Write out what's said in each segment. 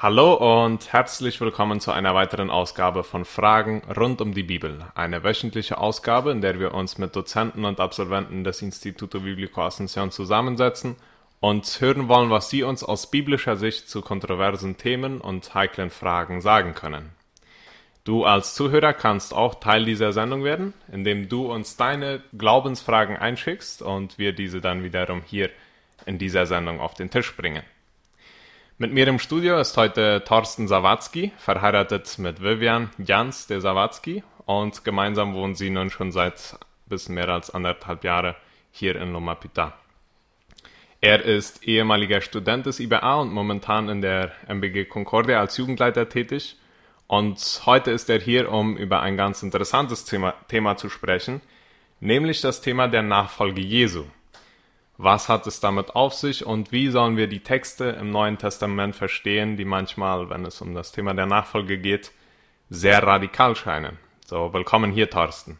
Hallo und herzlich willkommen zu einer weiteren Ausgabe von Fragen rund um die Bibel. Eine wöchentliche Ausgabe, in der wir uns mit Dozenten und Absolventen des Instituto Biblico Asunción zusammensetzen und hören wollen, was sie uns aus biblischer Sicht zu kontroversen Themen und heiklen Fragen sagen können. Du als Zuhörer kannst auch Teil dieser Sendung werden, indem du uns deine Glaubensfragen einschickst und wir diese dann wiederum hier in dieser Sendung auf den Tisch bringen. Mit mir im Studio ist heute Thorsten Sawatzki, verheiratet mit Vivian Jans de Sawatzki und gemeinsam wohnen sie nun schon seit bis mehr als anderthalb Jahre hier in Loma Pita. Er ist ehemaliger Student des IBA und momentan in der MBG Concordia als Jugendleiter tätig. Und heute ist er hier, um über ein ganz interessantes Thema, Thema zu sprechen, nämlich das Thema der Nachfolge Jesu. Was hat es damit auf sich und wie sollen wir die Texte im Neuen Testament verstehen, die manchmal, wenn es um das Thema der Nachfolge geht, sehr radikal scheinen? So, willkommen hier, Thorsten.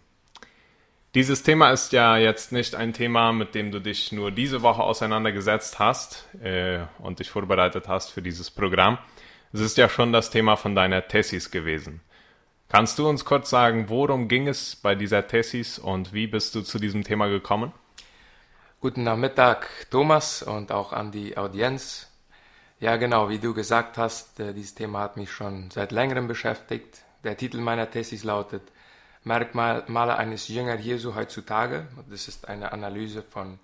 Dieses Thema ist ja jetzt nicht ein Thema, mit dem du dich nur diese Woche auseinandergesetzt hast äh, und dich vorbereitet hast für dieses Programm. Es ist ja schon das Thema von deiner Thesis gewesen. Kannst du uns kurz sagen, worum ging es bei dieser Thesis und wie bist du zu diesem Thema gekommen? Guten Nachmittag, Thomas, und auch an die Audienz. Ja, genau, wie du gesagt hast, äh, dieses Thema hat mich schon seit längerem beschäftigt. Der Titel meiner Thesis lautet Merkmale eines Jünger Jesu heutzutage. Das ist eine Analyse von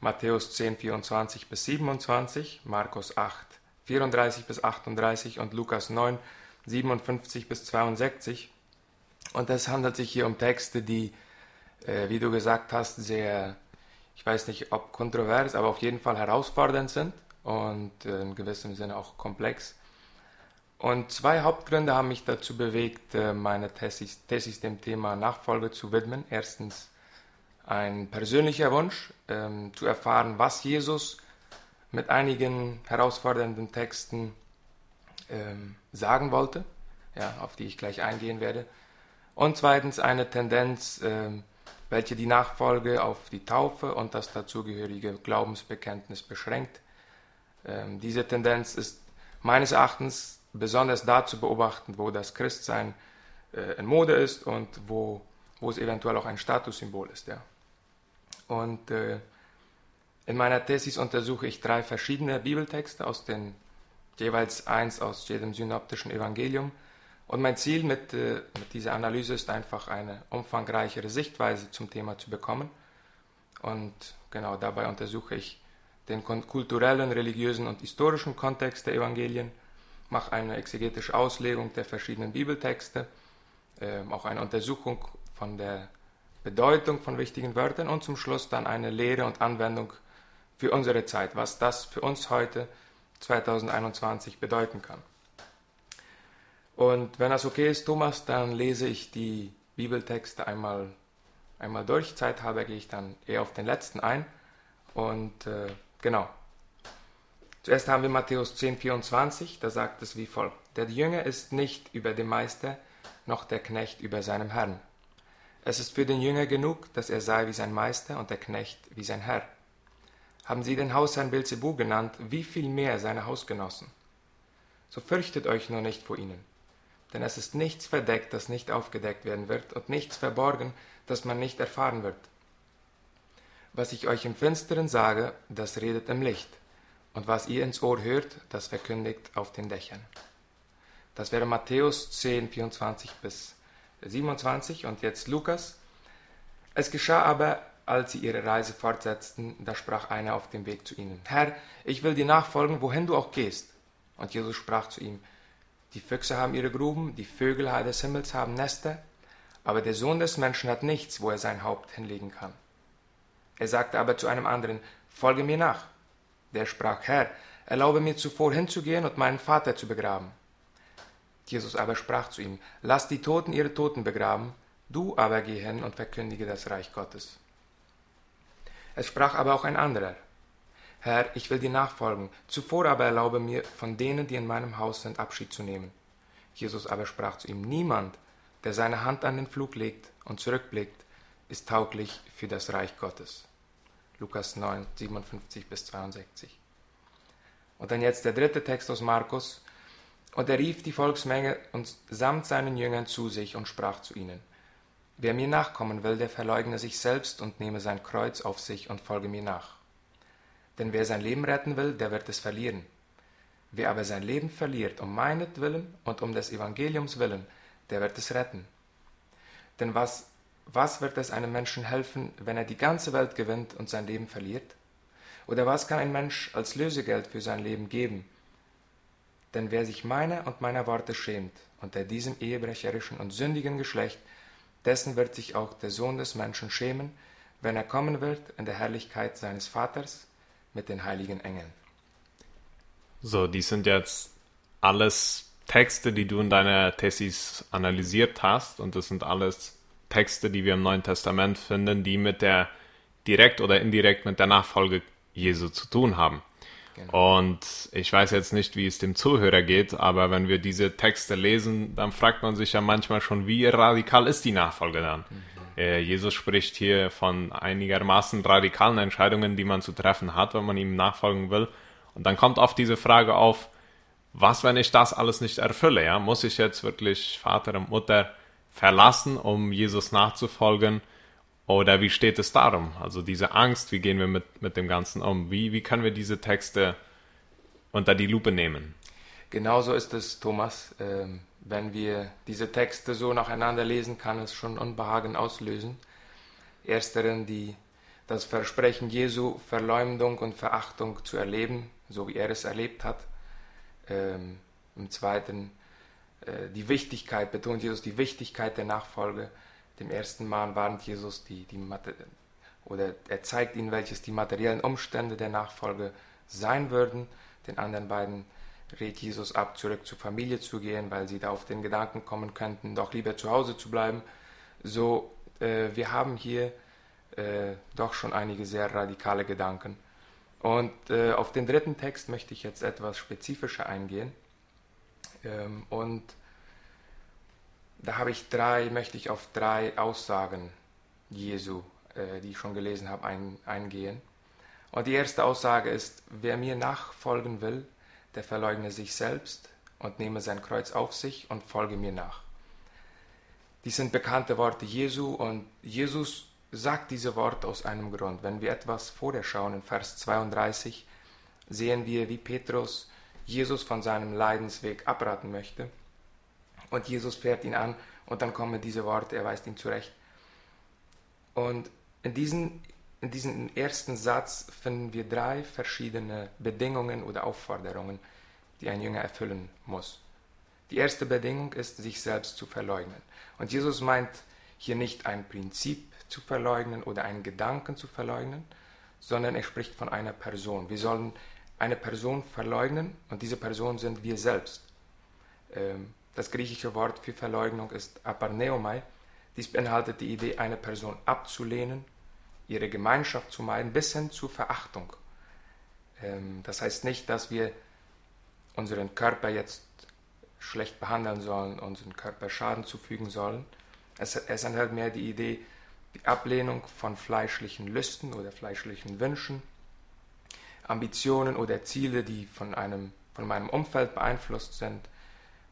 Matthäus 10, 24 bis 27, Markus 8, 34 bis 38 und Lukas 9, 57 bis 62. Und es handelt sich hier um Texte, die, äh, wie du gesagt hast, sehr ich weiß nicht, ob kontrovers, aber auf jeden Fall herausfordernd sind und äh, in gewissem Sinne auch komplex. Und zwei Hauptgründe haben mich dazu bewegt, äh, meine Thesis, Thesis dem Thema Nachfolge zu widmen. Erstens ein persönlicher Wunsch, ähm, zu erfahren, was Jesus mit einigen herausfordernden Texten ähm, sagen wollte, ja, auf die ich gleich eingehen werde. Und zweitens eine Tendenz, ähm, welche die Nachfolge auf die Taufe und das dazugehörige Glaubensbekenntnis beschränkt. Ähm, diese Tendenz ist meines Erachtens besonders da zu beobachten, wo das Christsein äh, in Mode ist und wo, wo es eventuell auch ein Statussymbol ist. Ja. Und äh, in meiner Thesis untersuche ich drei verschiedene Bibeltexte aus den jeweils eins aus jedem synoptischen Evangelium und mein Ziel mit, äh, mit dieser Analyse ist einfach eine umfangreichere Sichtweise zum Thema zu bekommen. Und genau dabei untersuche ich den kulturellen, religiösen und historischen Kontext der Evangelien, mache eine exegetische Auslegung der verschiedenen Bibeltexte, äh, auch eine Untersuchung von der Bedeutung von wichtigen Wörtern und zum Schluss dann eine Lehre und Anwendung für unsere Zeit, was das für uns heute 2021 bedeuten kann. Und wenn das okay ist, Thomas, dann lese ich die Bibeltexte einmal, einmal durch. Zeit habe, gehe ich dann eher auf den letzten ein. Und äh, genau. Zuerst haben wir Matthäus 10, 24, da sagt es wie folgt. Der Jünger ist nicht über dem Meister, noch der Knecht über seinem Herrn. Es ist für den Jünger genug, dass er sei wie sein Meister und der Knecht wie sein Herr. Haben Sie den Hausherrn Belzebu genannt, wie viel mehr seine Hausgenossen? So fürchtet euch nur nicht vor ihnen denn es ist nichts verdeckt, das nicht aufgedeckt werden wird, und nichts verborgen, das man nicht erfahren wird. Was ich euch im Finsteren sage, das redet im Licht, und was ihr ins Ohr hört, das verkündigt auf den Dächern. Das wäre Matthäus 10, 24 bis 27 und jetzt Lukas. Es geschah aber, als sie ihre Reise fortsetzten, da sprach einer auf dem Weg zu ihnen, Herr, ich will dir nachfolgen, wohin du auch gehst. Und Jesus sprach zu ihm, die Füchse haben ihre Gruben, die Vögel des Himmels haben Nester, aber der Sohn des Menschen hat nichts, wo er sein Haupt hinlegen kann. Er sagte aber zu einem anderen, Folge mir nach. Der sprach, Herr, erlaube mir zuvor hinzugehen und meinen Vater zu begraben. Jesus aber sprach zu ihm, Lass die Toten ihre Toten begraben, du aber geh hin und verkündige das Reich Gottes. Es sprach aber auch ein anderer, Herr, ich will dir nachfolgen, zuvor aber erlaube mir, von denen, die in meinem Haus sind, Abschied zu nehmen. Jesus aber sprach zu ihm, niemand, der seine Hand an den Flug legt und zurückblickt, ist tauglich für das Reich Gottes. Lukas 9, 57 bis 62. Und dann jetzt der dritte Text aus Markus. Und er rief die Volksmenge und samt seinen Jüngern zu sich und sprach zu ihnen, Wer mir nachkommen will, der verleugne sich selbst und nehme sein Kreuz auf sich und folge mir nach. Denn wer sein Leben retten will, der wird es verlieren. Wer aber sein Leben verliert um meinetwillen und um des Evangeliums willen, der wird es retten. Denn was, was wird es einem Menschen helfen, wenn er die ganze Welt gewinnt und sein Leben verliert? Oder was kann ein Mensch als Lösegeld für sein Leben geben? Denn wer sich meiner und meiner Worte schämt, unter diesem ehebrecherischen und sündigen Geschlecht, dessen wird sich auch der Sohn des Menschen schämen, wenn er kommen wird in der Herrlichkeit seines Vaters mit den heiligen Engeln. So, die sind jetzt alles Texte, die du in deiner Thesis analysiert hast und das sind alles Texte, die wir im Neuen Testament finden, die mit der direkt oder indirekt mit der Nachfolge Jesu zu tun haben. Genau. Und ich weiß jetzt nicht, wie es dem Zuhörer geht, aber wenn wir diese Texte lesen, dann fragt man sich ja manchmal schon, wie radikal ist die Nachfolge dann? Mhm. Äh, Jesus spricht hier von einigermaßen radikalen Entscheidungen, die man zu treffen hat, wenn man ihm nachfolgen will. Und dann kommt oft diese Frage auf, was, wenn ich das alles nicht erfülle? Ja? Muss ich jetzt wirklich Vater und Mutter verlassen, um Jesus nachzufolgen? Oder wie steht es darum? Also diese Angst, wie gehen wir mit, mit dem Ganzen um? Wie, wie können wir diese Texte unter die Lupe nehmen? Genauso ist es, Thomas. Ähm, wenn wir diese Texte so nacheinander lesen, kann es schon Unbehagen auslösen. Ersteren, die, das Versprechen Jesu, Verleumdung und Verachtung zu erleben, so wie er es erlebt hat. Ähm, Im zweiten, äh, die Wichtigkeit, betont Jesus die Wichtigkeit der Nachfolge dem ersten Mal warnt Jesus die, die oder er zeigt ihnen, welches die materiellen Umstände der Nachfolge sein würden. Den anderen beiden rät Jesus ab, zurück zur Familie zu gehen, weil sie da auf den Gedanken kommen könnten, doch lieber zu Hause zu bleiben. So, äh, wir haben hier äh, doch schon einige sehr radikale Gedanken. Und äh, auf den dritten Text möchte ich jetzt etwas spezifischer eingehen. Ähm, und da habe ich drei, möchte ich auf drei Aussagen Jesu, äh, die ich schon gelesen habe, ein, eingehen. Und die erste Aussage ist, wer mir nachfolgen will, der verleugne sich selbst und nehme sein Kreuz auf sich und folge mir nach. Dies sind bekannte Worte Jesu und Jesus sagt diese Worte aus einem Grund. Wenn wir etwas vorher schauen, in Vers 32, sehen wir, wie Petrus Jesus von seinem Leidensweg abraten möchte und Jesus fährt ihn an und dann kommen diese Worte, er weist ihn zurecht. Und in diesem, in diesem ersten Satz finden wir drei verschiedene Bedingungen oder Aufforderungen, die ein Jünger erfüllen muss. Die erste Bedingung ist, sich selbst zu verleugnen. Und Jesus meint hier nicht ein Prinzip zu verleugnen oder einen Gedanken zu verleugnen, sondern er spricht von einer Person. Wir sollen eine Person verleugnen und diese Person sind wir selbst. Ähm, das griechische Wort für Verleugnung ist aparneomai. Dies beinhaltet die Idee, eine Person abzulehnen, ihre Gemeinschaft zu meiden, bis hin zur Verachtung. Ähm, das heißt nicht, dass wir unseren Körper jetzt schlecht behandeln sollen, unseren Körper Schaden zufügen sollen. Es, es enthält mehr die Idee, die Ablehnung von fleischlichen Lüsten oder fleischlichen Wünschen, Ambitionen oder Ziele, die von, einem, von meinem Umfeld beeinflusst sind,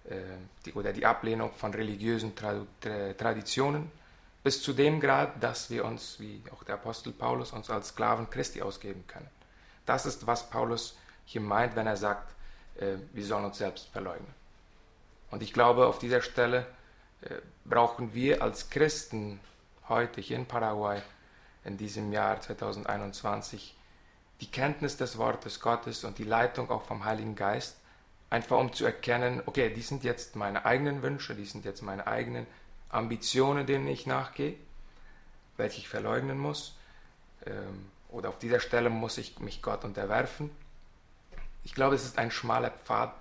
äh, die, oder die Ablehnung von religiösen Traditionen bis zu dem Grad, dass wir uns, wie auch der Apostel Paulus, uns als Sklaven Christi ausgeben können. Das ist, was Paulus hier meint, wenn er sagt, äh, wir sollen uns selbst verleugnen. Und ich glaube, auf dieser Stelle äh, brauchen wir als Christen heute hier in Paraguay in diesem Jahr 2021 die Kenntnis des Wortes Gottes und die Leitung auch vom Heiligen Geist, Einfach um zu erkennen, okay, die sind jetzt meine eigenen Wünsche, die sind jetzt meine eigenen Ambitionen, denen ich nachgehe, welche ich verleugnen muss. Ähm, oder auf dieser Stelle muss ich mich Gott unterwerfen. Ich glaube, es ist ein schmaler Pfad,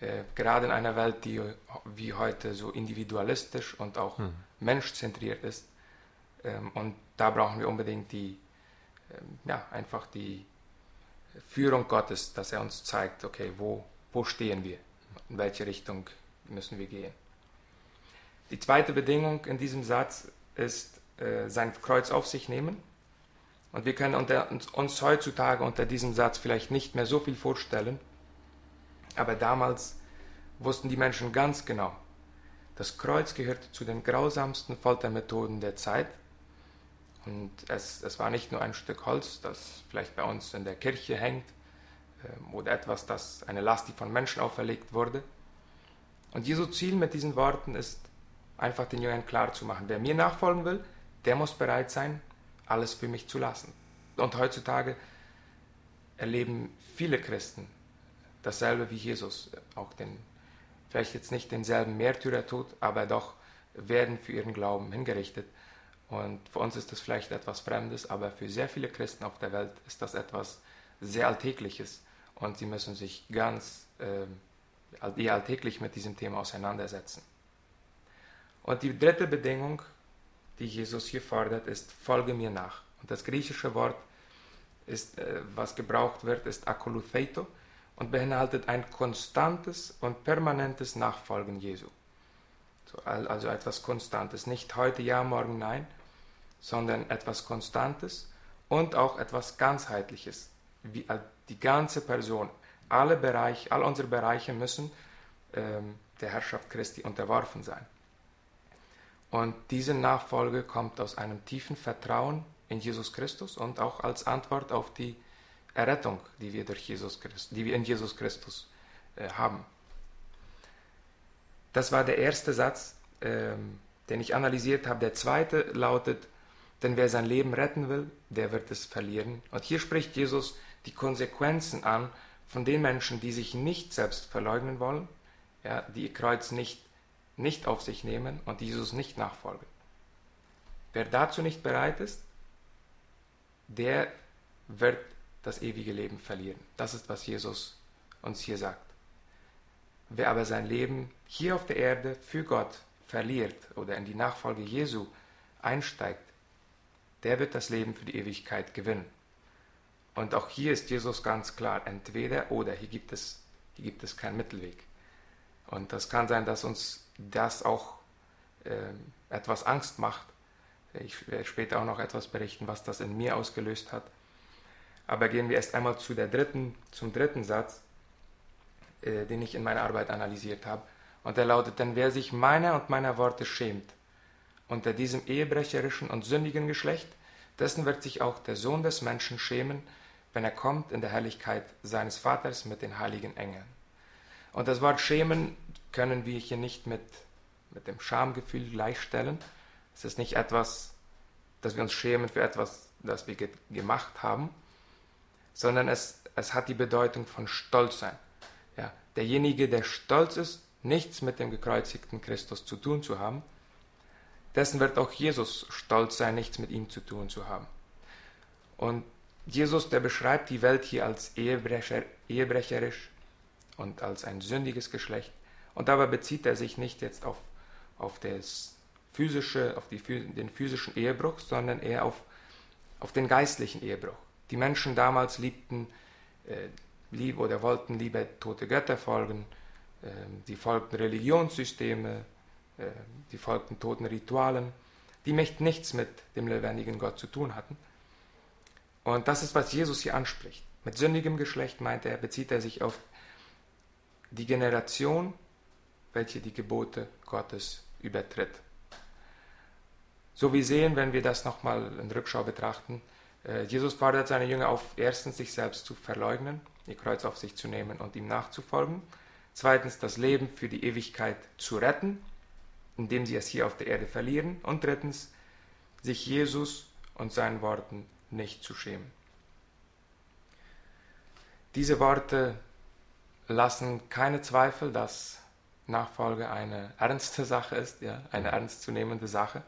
äh, gerade in einer Welt, die wie heute so individualistisch und auch hm. menschzentriert ist. Ähm, und da brauchen wir unbedingt die, ähm, ja, einfach die Führung Gottes, dass er uns zeigt, okay, wo, wo stehen wir, in welche Richtung müssen wir gehen. Die zweite Bedingung in diesem Satz ist äh, sein Kreuz auf sich nehmen. Und wir können unter, uns heutzutage unter diesem Satz vielleicht nicht mehr so viel vorstellen, aber damals wussten die Menschen ganz genau, das Kreuz gehörte zu den grausamsten Foltermethoden der Zeit. Und es, es war nicht nur ein Stück Holz, das vielleicht bei uns in der Kirche hängt, äh, oder etwas, das eine Last, die von Menschen auferlegt wurde. Und Jesu Ziel mit diesen Worten ist, einfach den Jüngern klarzumachen, wer mir nachfolgen will, der muss bereit sein, alles für mich zu lassen. Und heutzutage erleben viele Christen dasselbe wie Jesus, auch den vielleicht jetzt nicht denselben Märtyrertod, aber doch werden für ihren Glauben hingerichtet. Und für uns ist das vielleicht etwas Fremdes, aber für sehr viele Christen auf der Welt ist das etwas sehr Alltägliches. Und sie müssen sich ganz äh, alltäglich mit diesem Thema auseinandersetzen. Und die dritte Bedingung, die Jesus hier fordert, ist, folge mir nach. Und das griechische Wort, ist, äh, was gebraucht wird, ist akolutheito und beinhaltet ein konstantes und permanentes Nachfolgen Jesu. So, also etwas Konstantes, nicht heute ja, morgen nein, sondern etwas Konstantes und auch etwas Ganzheitliches. Wie die ganze Person, alle Bereiche, all unsere Bereiche müssen ähm, der Herrschaft Christi unterworfen sein. Und diese Nachfolge kommt aus einem tiefen Vertrauen in Jesus Christus und auch als Antwort auf die Errettung, die wir, durch Jesus Christus, die wir in Jesus Christus äh, haben. Das war der erste Satz, ähm, den ich analysiert habe. Der zweite lautet, denn wer sein Leben retten will, der wird es verlieren. Und hier spricht Jesus die Konsequenzen an von den Menschen, die sich nicht selbst verleugnen wollen, ja, die ihr Kreuz nicht, nicht auf sich nehmen und Jesus nicht nachfolgen. Wer dazu nicht bereit ist, der wird das ewige Leben verlieren. Das ist, was Jesus uns hier sagt. Wer aber sein Leben hier auf der Erde für Gott verliert oder in die Nachfolge Jesu einsteigt, der wird das Leben für die Ewigkeit gewinnen. Und auch hier ist Jesus ganz klar, entweder oder, hier gibt es, hier gibt es keinen Mittelweg. Und das kann sein, dass uns das auch äh, etwas Angst macht. Ich werde später auch noch etwas berichten, was das in mir ausgelöst hat. Aber gehen wir erst einmal zu der dritten, zum dritten Satz, äh, den ich in meiner Arbeit analysiert habe. Und der lautet, denn wer sich meiner und meiner Worte schämt, unter diesem ehebrecherischen und sündigen Geschlecht, dessen wird sich auch der Sohn des Menschen schämen, wenn er kommt in der Herrlichkeit seines Vaters mit den heiligen Engeln. Und das Wort schämen können wir hier nicht mit, mit dem Schamgefühl gleichstellen. Es ist nicht etwas, dass wir uns schämen für etwas, das wir ge gemacht haben, sondern es, es hat die Bedeutung von Stolz sein. Ja, derjenige, der stolz ist, nichts mit dem gekreuzigten Christus zu tun zu haben, dessen wird auch Jesus stolz sein, nichts mit ihm zu tun zu haben. Und Jesus, der beschreibt die Welt hier als Ehebrecher, ehebrecherisch und als ein sündiges Geschlecht. Und dabei bezieht er sich nicht jetzt auf, auf, das physische, auf die, den physischen Ehebruch, sondern eher auf, auf den geistlichen Ehebruch. Die Menschen damals liebten äh, lieb oder wollten lieber tote Götter folgen, äh, die folgten Religionssysteme, äh, die folgten toten Ritualen, die nichts mit dem lebendigen Gott zu tun hatten. Und das ist, was Jesus hier anspricht. Mit sündigem Geschlecht meint er, bezieht er sich auf die Generation, welche die Gebote Gottes übertritt. So wie sehen, wenn wir das nochmal in Rückschau betrachten, äh, Jesus fordert seine Jünger auf, erstens sich selbst zu verleugnen, ihr Kreuz auf sich zu nehmen und ihm nachzufolgen. Zweitens das Leben für die Ewigkeit zu retten, indem sie es hier auf der Erde verlieren. Und drittens sich Jesus und seinen Worten nicht zu schämen. Diese Worte lassen keine Zweifel, dass Nachfolge eine ernste Sache ist, ja, eine ernstzunehmende Sache.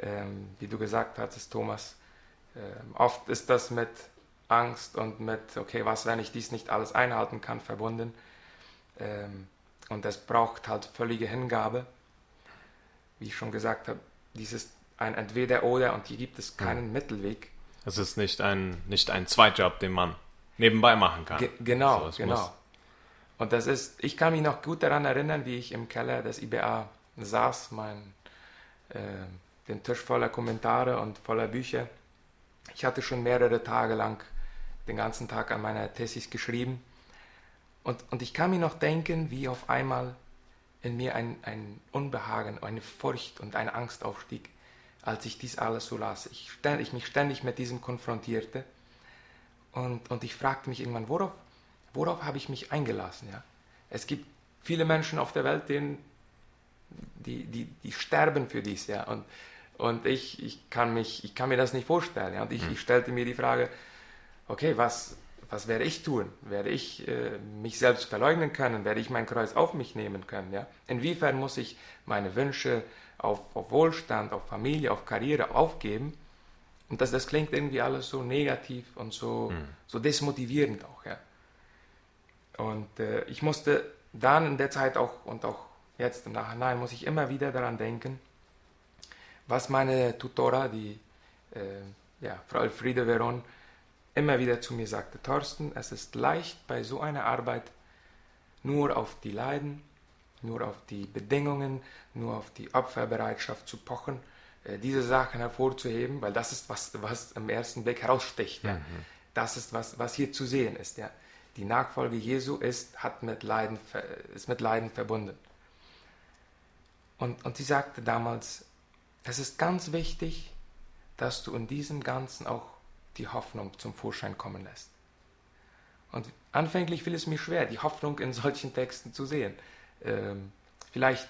Ähm, wie du gesagt hattest, Thomas, ähm, oft ist das mit Angst und mit, okay, was, wenn ich dies nicht alles einhalten kann, verbunden. Ähm, und es braucht halt völlige Hingabe. Wie ich schon gesagt habe, dies ist ein Entweder-Oder und hier gibt es keinen hm. Mittelweg. Es ist nicht ein, nicht ein Zweitjob, den man nebenbei machen kann. Ge genau, also genau. Muss. Und das ist, ich kann mich noch gut daran erinnern, wie ich im Keller des IBA saß, mein, äh, den Tisch voller Kommentare und voller Bücher. Ich hatte schon mehrere Tage lang den ganzen Tag an meiner Thesis geschrieben. Und, und ich kann mir noch denken, wie auf einmal in mir ein, ein Unbehagen, eine Furcht und eine Angst aufstieg, als ich dies alles so las. Ich, ich mich ständig mit diesem konfrontierte. Und, und ich fragte mich irgendwann, worauf, worauf habe ich mich eingelassen? Ja? Es gibt viele Menschen auf der Welt, denen, die, die, die sterben für dies. Ja? Und, und ich, ich, kann mich, ich kann mir das nicht vorstellen. Ja? Und ich, hm. ich stellte mir die Frage, okay, was, was werde ich tun? Werde ich äh, mich selbst verleugnen können? Werde ich mein Kreuz auf mich nehmen können? Ja? Inwiefern muss ich meine Wünsche auf, auf Wohlstand, auf Familie, auf Karriere aufgeben? Und das, das klingt irgendwie alles so negativ und so, mhm. so desmotivierend auch. Ja? Und äh, ich musste dann in der Zeit auch und auch jetzt im Nachhinein muss ich immer wieder daran denken, was meine Tutora, die äh, ja, Frau Elfriede Veron, immer wieder zu mir sagte, Thorsten, es ist leicht bei so einer Arbeit nur auf die Leiden, nur auf die Bedingungen, nur auf die Opferbereitschaft zu pochen, äh, diese Sachen hervorzuheben, weil das ist, was, was im ersten Blick heraussticht. Ja. Mhm. Das ist, was, was hier zu sehen ist. Ja. Die Nachfolge Jesu ist, hat mit Leiden, ist mit Leiden verbunden. Und, und sie sagte damals, es ist ganz wichtig, dass du in diesem Ganzen auch die Hoffnung zum Vorschein kommen lässt. Und anfänglich fiel es mir schwer, die Hoffnung in solchen Texten zu sehen. Ähm, vielleicht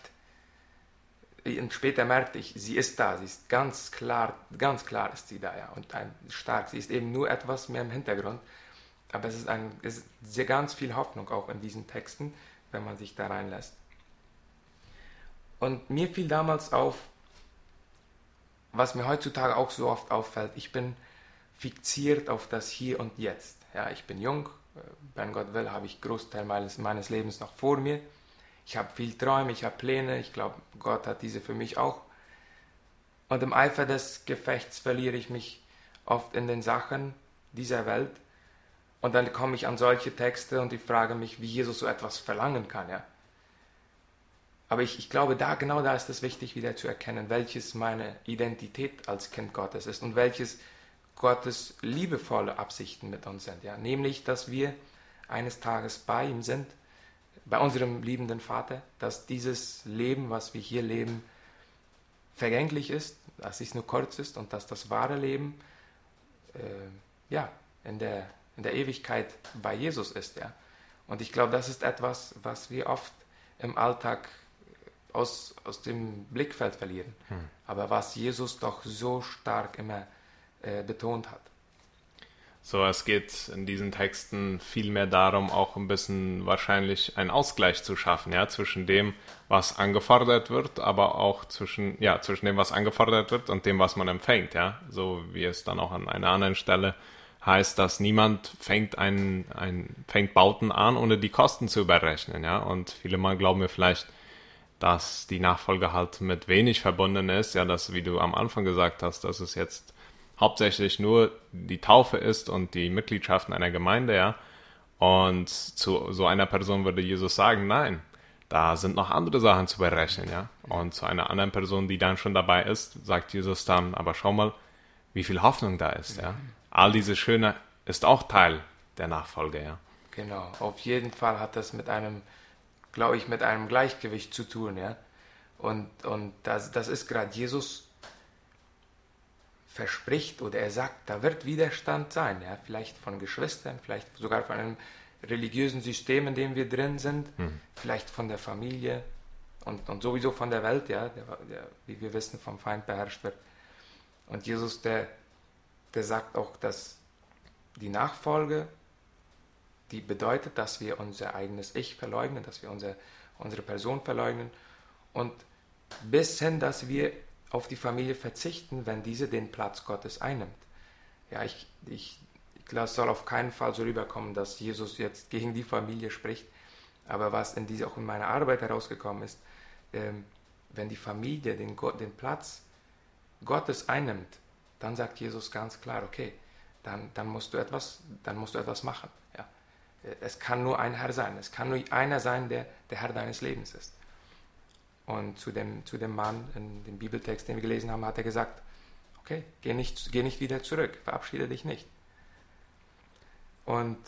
und später merkte ich, sie ist da, sie ist ganz klar, ganz klar ist sie da, ja, und ein, stark. Sie ist eben nur etwas mehr im Hintergrund, aber es ist, ein, es ist sehr ganz viel Hoffnung auch in diesen Texten, wenn man sich da reinlässt. Und mir fiel damals auf, was mir heutzutage auch so oft auffällt, ich bin fixiert auf das Hier und Jetzt. Ja, ich bin jung, äh, wenn Gott will, habe ich Großteil meines, meines Lebens noch vor mir. Ich habe viel Träume, ich habe Pläne, ich glaube, Gott hat diese für mich auch. Und im Eifer des Gefechts verliere ich mich oft in den Sachen dieser Welt. Und dann komme ich an solche Texte und ich frage mich, wie Jesus so etwas verlangen kann. Ja? Aber ich, ich glaube, da genau da ist es wichtig, wieder zu erkennen, welches meine Identität als Kind Gottes ist und welches Gottes liebevolle Absichten mit uns sind. Ja? Nämlich, dass wir eines Tages bei ihm sind, bei unserem liebenden Vater, dass dieses Leben, was wir hier leben, vergänglich ist, dass es nur kurz ist und dass das wahre Leben äh, ja, in, der, in der Ewigkeit bei Jesus ist. Ja? Und ich glaube, das ist etwas, was wir oft im Alltag aus, aus dem Blickfeld verlieren, hm. aber was Jesus doch so stark immer äh, betont hat. So, es geht in diesen Texten viel mehr darum, auch ein bisschen wahrscheinlich einen Ausgleich zu schaffen, ja, zwischen dem, was angefordert wird, aber auch zwischen, ja, zwischen dem, was angefordert wird und dem, was man empfängt, ja. So wie es dann auch an einer anderen Stelle heißt, dass niemand fängt ein, ein, fängt Bauten an, ohne die Kosten zu überrechnen, ja. Und viele Mal glauben mir vielleicht, dass die Nachfolge halt mit wenig verbunden ist, ja, dass, wie du am Anfang gesagt hast, dass es jetzt hauptsächlich nur die Taufe ist und die Mitgliedschaft in einer Gemeinde, ja. Und zu so einer Person würde Jesus sagen, nein, da sind noch andere Sachen zu berechnen, ja. Und zu einer anderen Person, die dann schon dabei ist, sagt Jesus dann, aber schau mal, wie viel Hoffnung da ist, ja. All diese Schöne ist auch Teil der Nachfolge, ja. Genau, auf jeden Fall hat das mit einem, glaube ich, mit einem Gleichgewicht zu tun, ja. Und, und das, das ist gerade Jesus verspricht oder er sagt, da wird Widerstand sein, ja, vielleicht von Geschwistern, vielleicht sogar von einem religiösen System, in dem wir drin sind, mhm. vielleicht von der Familie und, und sowieso von der Welt, ja, der, der, wie wir wissen, vom Feind beherrscht wird. Und Jesus, der, der sagt auch, dass die Nachfolge, die bedeutet, dass wir unser eigenes Ich verleugnen, dass wir unser, unsere Person verleugnen und bis hin, dass wir auf die Familie verzichten, wenn diese den Platz Gottes einnimmt. Ja, ich, ich, es soll auf keinen Fall so rüberkommen, dass Jesus jetzt gegen die Familie spricht. Aber was in diese, auch in meiner Arbeit herausgekommen ist, ähm, wenn die Familie den, den Platz Gottes einnimmt, dann sagt Jesus ganz klar, okay, dann, dann, musst, du etwas, dann musst du etwas machen. Ja. Es kann nur ein Herr sein, es kann nur einer sein, der der Herr deines Lebens ist. Und zu dem, zu dem Mann in dem Bibeltext, den wir gelesen haben, hat er gesagt, okay, geh nicht, geh nicht wieder zurück, verabschiede dich nicht. Und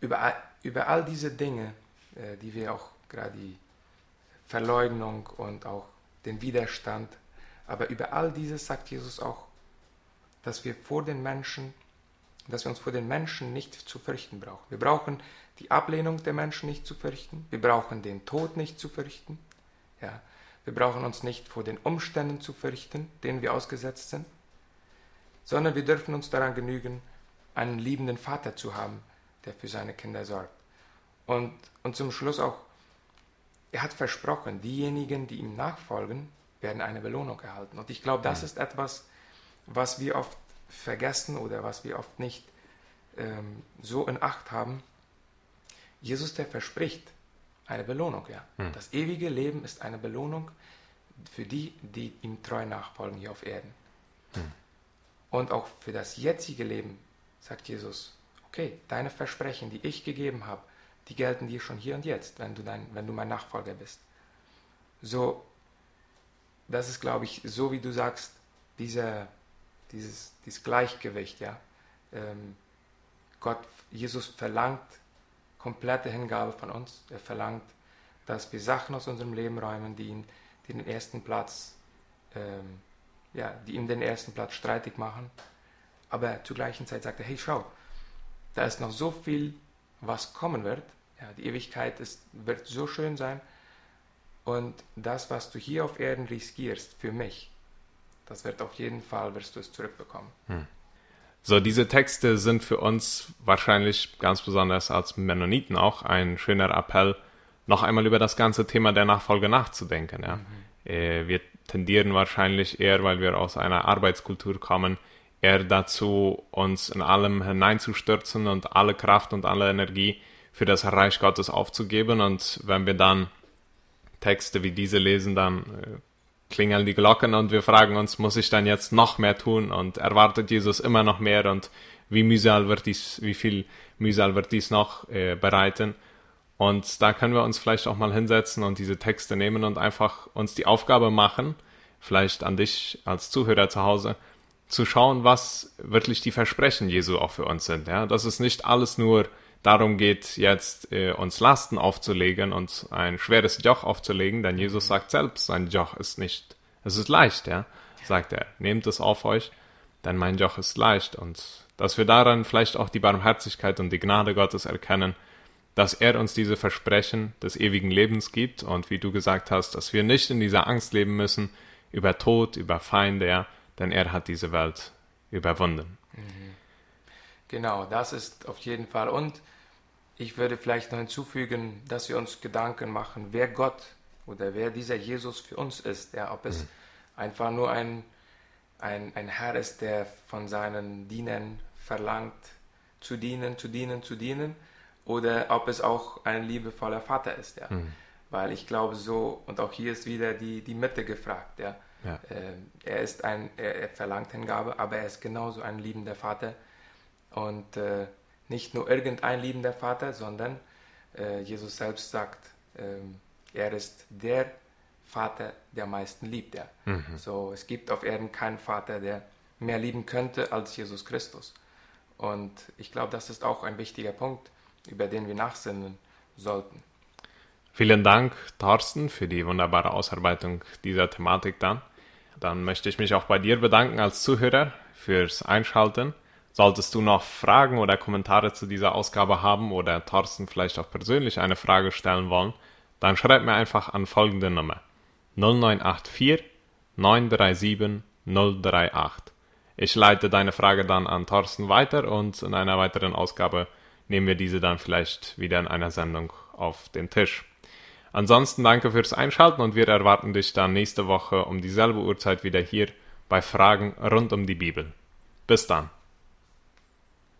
über, über all diese Dinge, äh, die wir auch gerade die Verleugnung und auch den Widerstand, aber über all dieses sagt Jesus auch, dass wir vor den Menschen, dass wir uns vor den Menschen nicht zu fürchten brauchen. Wir brauchen die Ablehnung der Menschen nicht zu fürchten, wir brauchen den Tod nicht zu fürchten, ja, wir brauchen uns nicht vor den Umständen zu fürchten, denen wir ausgesetzt sind, sondern wir dürfen uns daran genügen, einen liebenden Vater zu haben, der für seine Kinder sorgt. Und, und zum Schluss auch, er hat versprochen, diejenigen, die ihm nachfolgen, werden eine Belohnung erhalten. Und ich glaube, das mhm. ist etwas, was wir oft vergessen oder was wir oft nicht ähm, so in Acht haben. Jesus, der verspricht eine Belohnung, ja. Mhm. Das ewige Leben ist eine Belohnung für die, die ihm treu nachfolgen hier auf Erden. Mhm. Und auch für das jetzige Leben sagt Jesus, okay, deine Versprechen, die ich gegeben habe, die gelten dir schon hier und jetzt, wenn du, dein, wenn du mein Nachfolger bist. So, das ist, glaube ich, so wie du sagst, dieser, dieses, dieses Gleichgewicht, ja. Ähm, Gott, Jesus verlangt komplette Hingabe von uns. Er verlangt, dass wir Sachen aus unserem Leben räumen, die, ihn, die den ersten Platz, ähm, ja, die ihm den ersten Platz streitig machen. Aber zur gleichen Zeit sagt er, hey, schau, da ist noch so viel, was kommen wird. Ja, die Ewigkeit ist, wird so schön sein. Und das, was du hier auf Erden riskierst für mich, das wird auf jeden Fall, wirst du es zurückbekommen. Hm. So, diese Texte sind für uns wahrscheinlich ganz besonders als Mennoniten auch ein schöner Appell, noch einmal über das ganze Thema der Nachfolge nachzudenken. Ja? Mhm. Äh, wir tendieren wahrscheinlich eher, weil wir aus einer Arbeitskultur kommen, eher dazu, uns in allem hineinzustürzen und alle Kraft und alle Energie für das Reich Gottes aufzugeben. Und wenn wir dann Texte wie diese lesen, dann äh, klingeln die Glocken und wir fragen uns, muss ich dann jetzt noch mehr tun und erwartet Jesus immer noch mehr und wie mühsal wird dies, wie viel Mühsal wird dies noch äh, bereiten? Und da können wir uns vielleicht auch mal hinsetzen und diese Texte nehmen und einfach uns die Aufgabe machen, vielleicht an dich als Zuhörer zu Hause, zu schauen, was wirklich die Versprechen Jesu auch für uns sind. Ja, dass es nicht alles nur darum geht, jetzt äh, uns Lasten aufzulegen und ein schweres Joch aufzulegen, denn Jesus sagt selbst, sein Joch ist nicht, es ist leicht, ja, sagt er, nehmt es auf euch, denn mein Joch ist leicht und dass wir daran vielleicht auch die Barmherzigkeit und die Gnade Gottes erkennen, dass er uns diese Versprechen des ewigen Lebens gibt und wie du gesagt hast, dass wir nicht in dieser Angst leben müssen über Tod, über Feinde, ja, denn er hat diese Welt überwunden. Mhm. Genau, das ist auf jeden Fall. Und ich würde vielleicht noch hinzufügen, dass wir uns Gedanken machen, wer Gott oder wer dieser Jesus für uns ist. Ja, ob es mhm. einfach nur ein, ein, ein Herr ist, der von seinen Dienern verlangt, zu dienen, zu dienen, zu dienen, oder ob es auch ein liebevoller Vater ist. Ja. Mhm. Weil ich glaube so, und auch hier ist wieder die, die Mitte gefragt. Ja. Ja. Äh, er ist ein, er, er, verlangt Hingabe, aber er ist genauso ein liebender Vater. Und äh, nicht nur irgendein liebender Vater, sondern äh, Jesus selbst sagt, ähm, er ist der Vater, der meisten liebt. Ja. Mhm. So, es gibt auf Erden keinen Vater, der mehr lieben könnte als Jesus Christus. Und ich glaube, das ist auch ein wichtiger Punkt, über den wir nachsinnen sollten. Vielen Dank, Thorsten, für die wunderbare Ausarbeitung dieser Thematik dann. Dann möchte ich mich auch bei dir bedanken als Zuhörer fürs Einschalten. Solltest du noch Fragen oder Kommentare zu dieser Ausgabe haben oder Thorsten vielleicht auch persönlich eine Frage stellen wollen, dann schreib mir einfach an folgende Nummer 0984 937 038. Ich leite deine Frage dann an Thorsten weiter und in einer weiteren Ausgabe nehmen wir diese dann vielleicht wieder in einer Sendung auf den Tisch. Ansonsten danke fürs Einschalten und wir erwarten dich dann nächste Woche um dieselbe Uhrzeit wieder hier bei Fragen rund um die Bibel. Bis dann.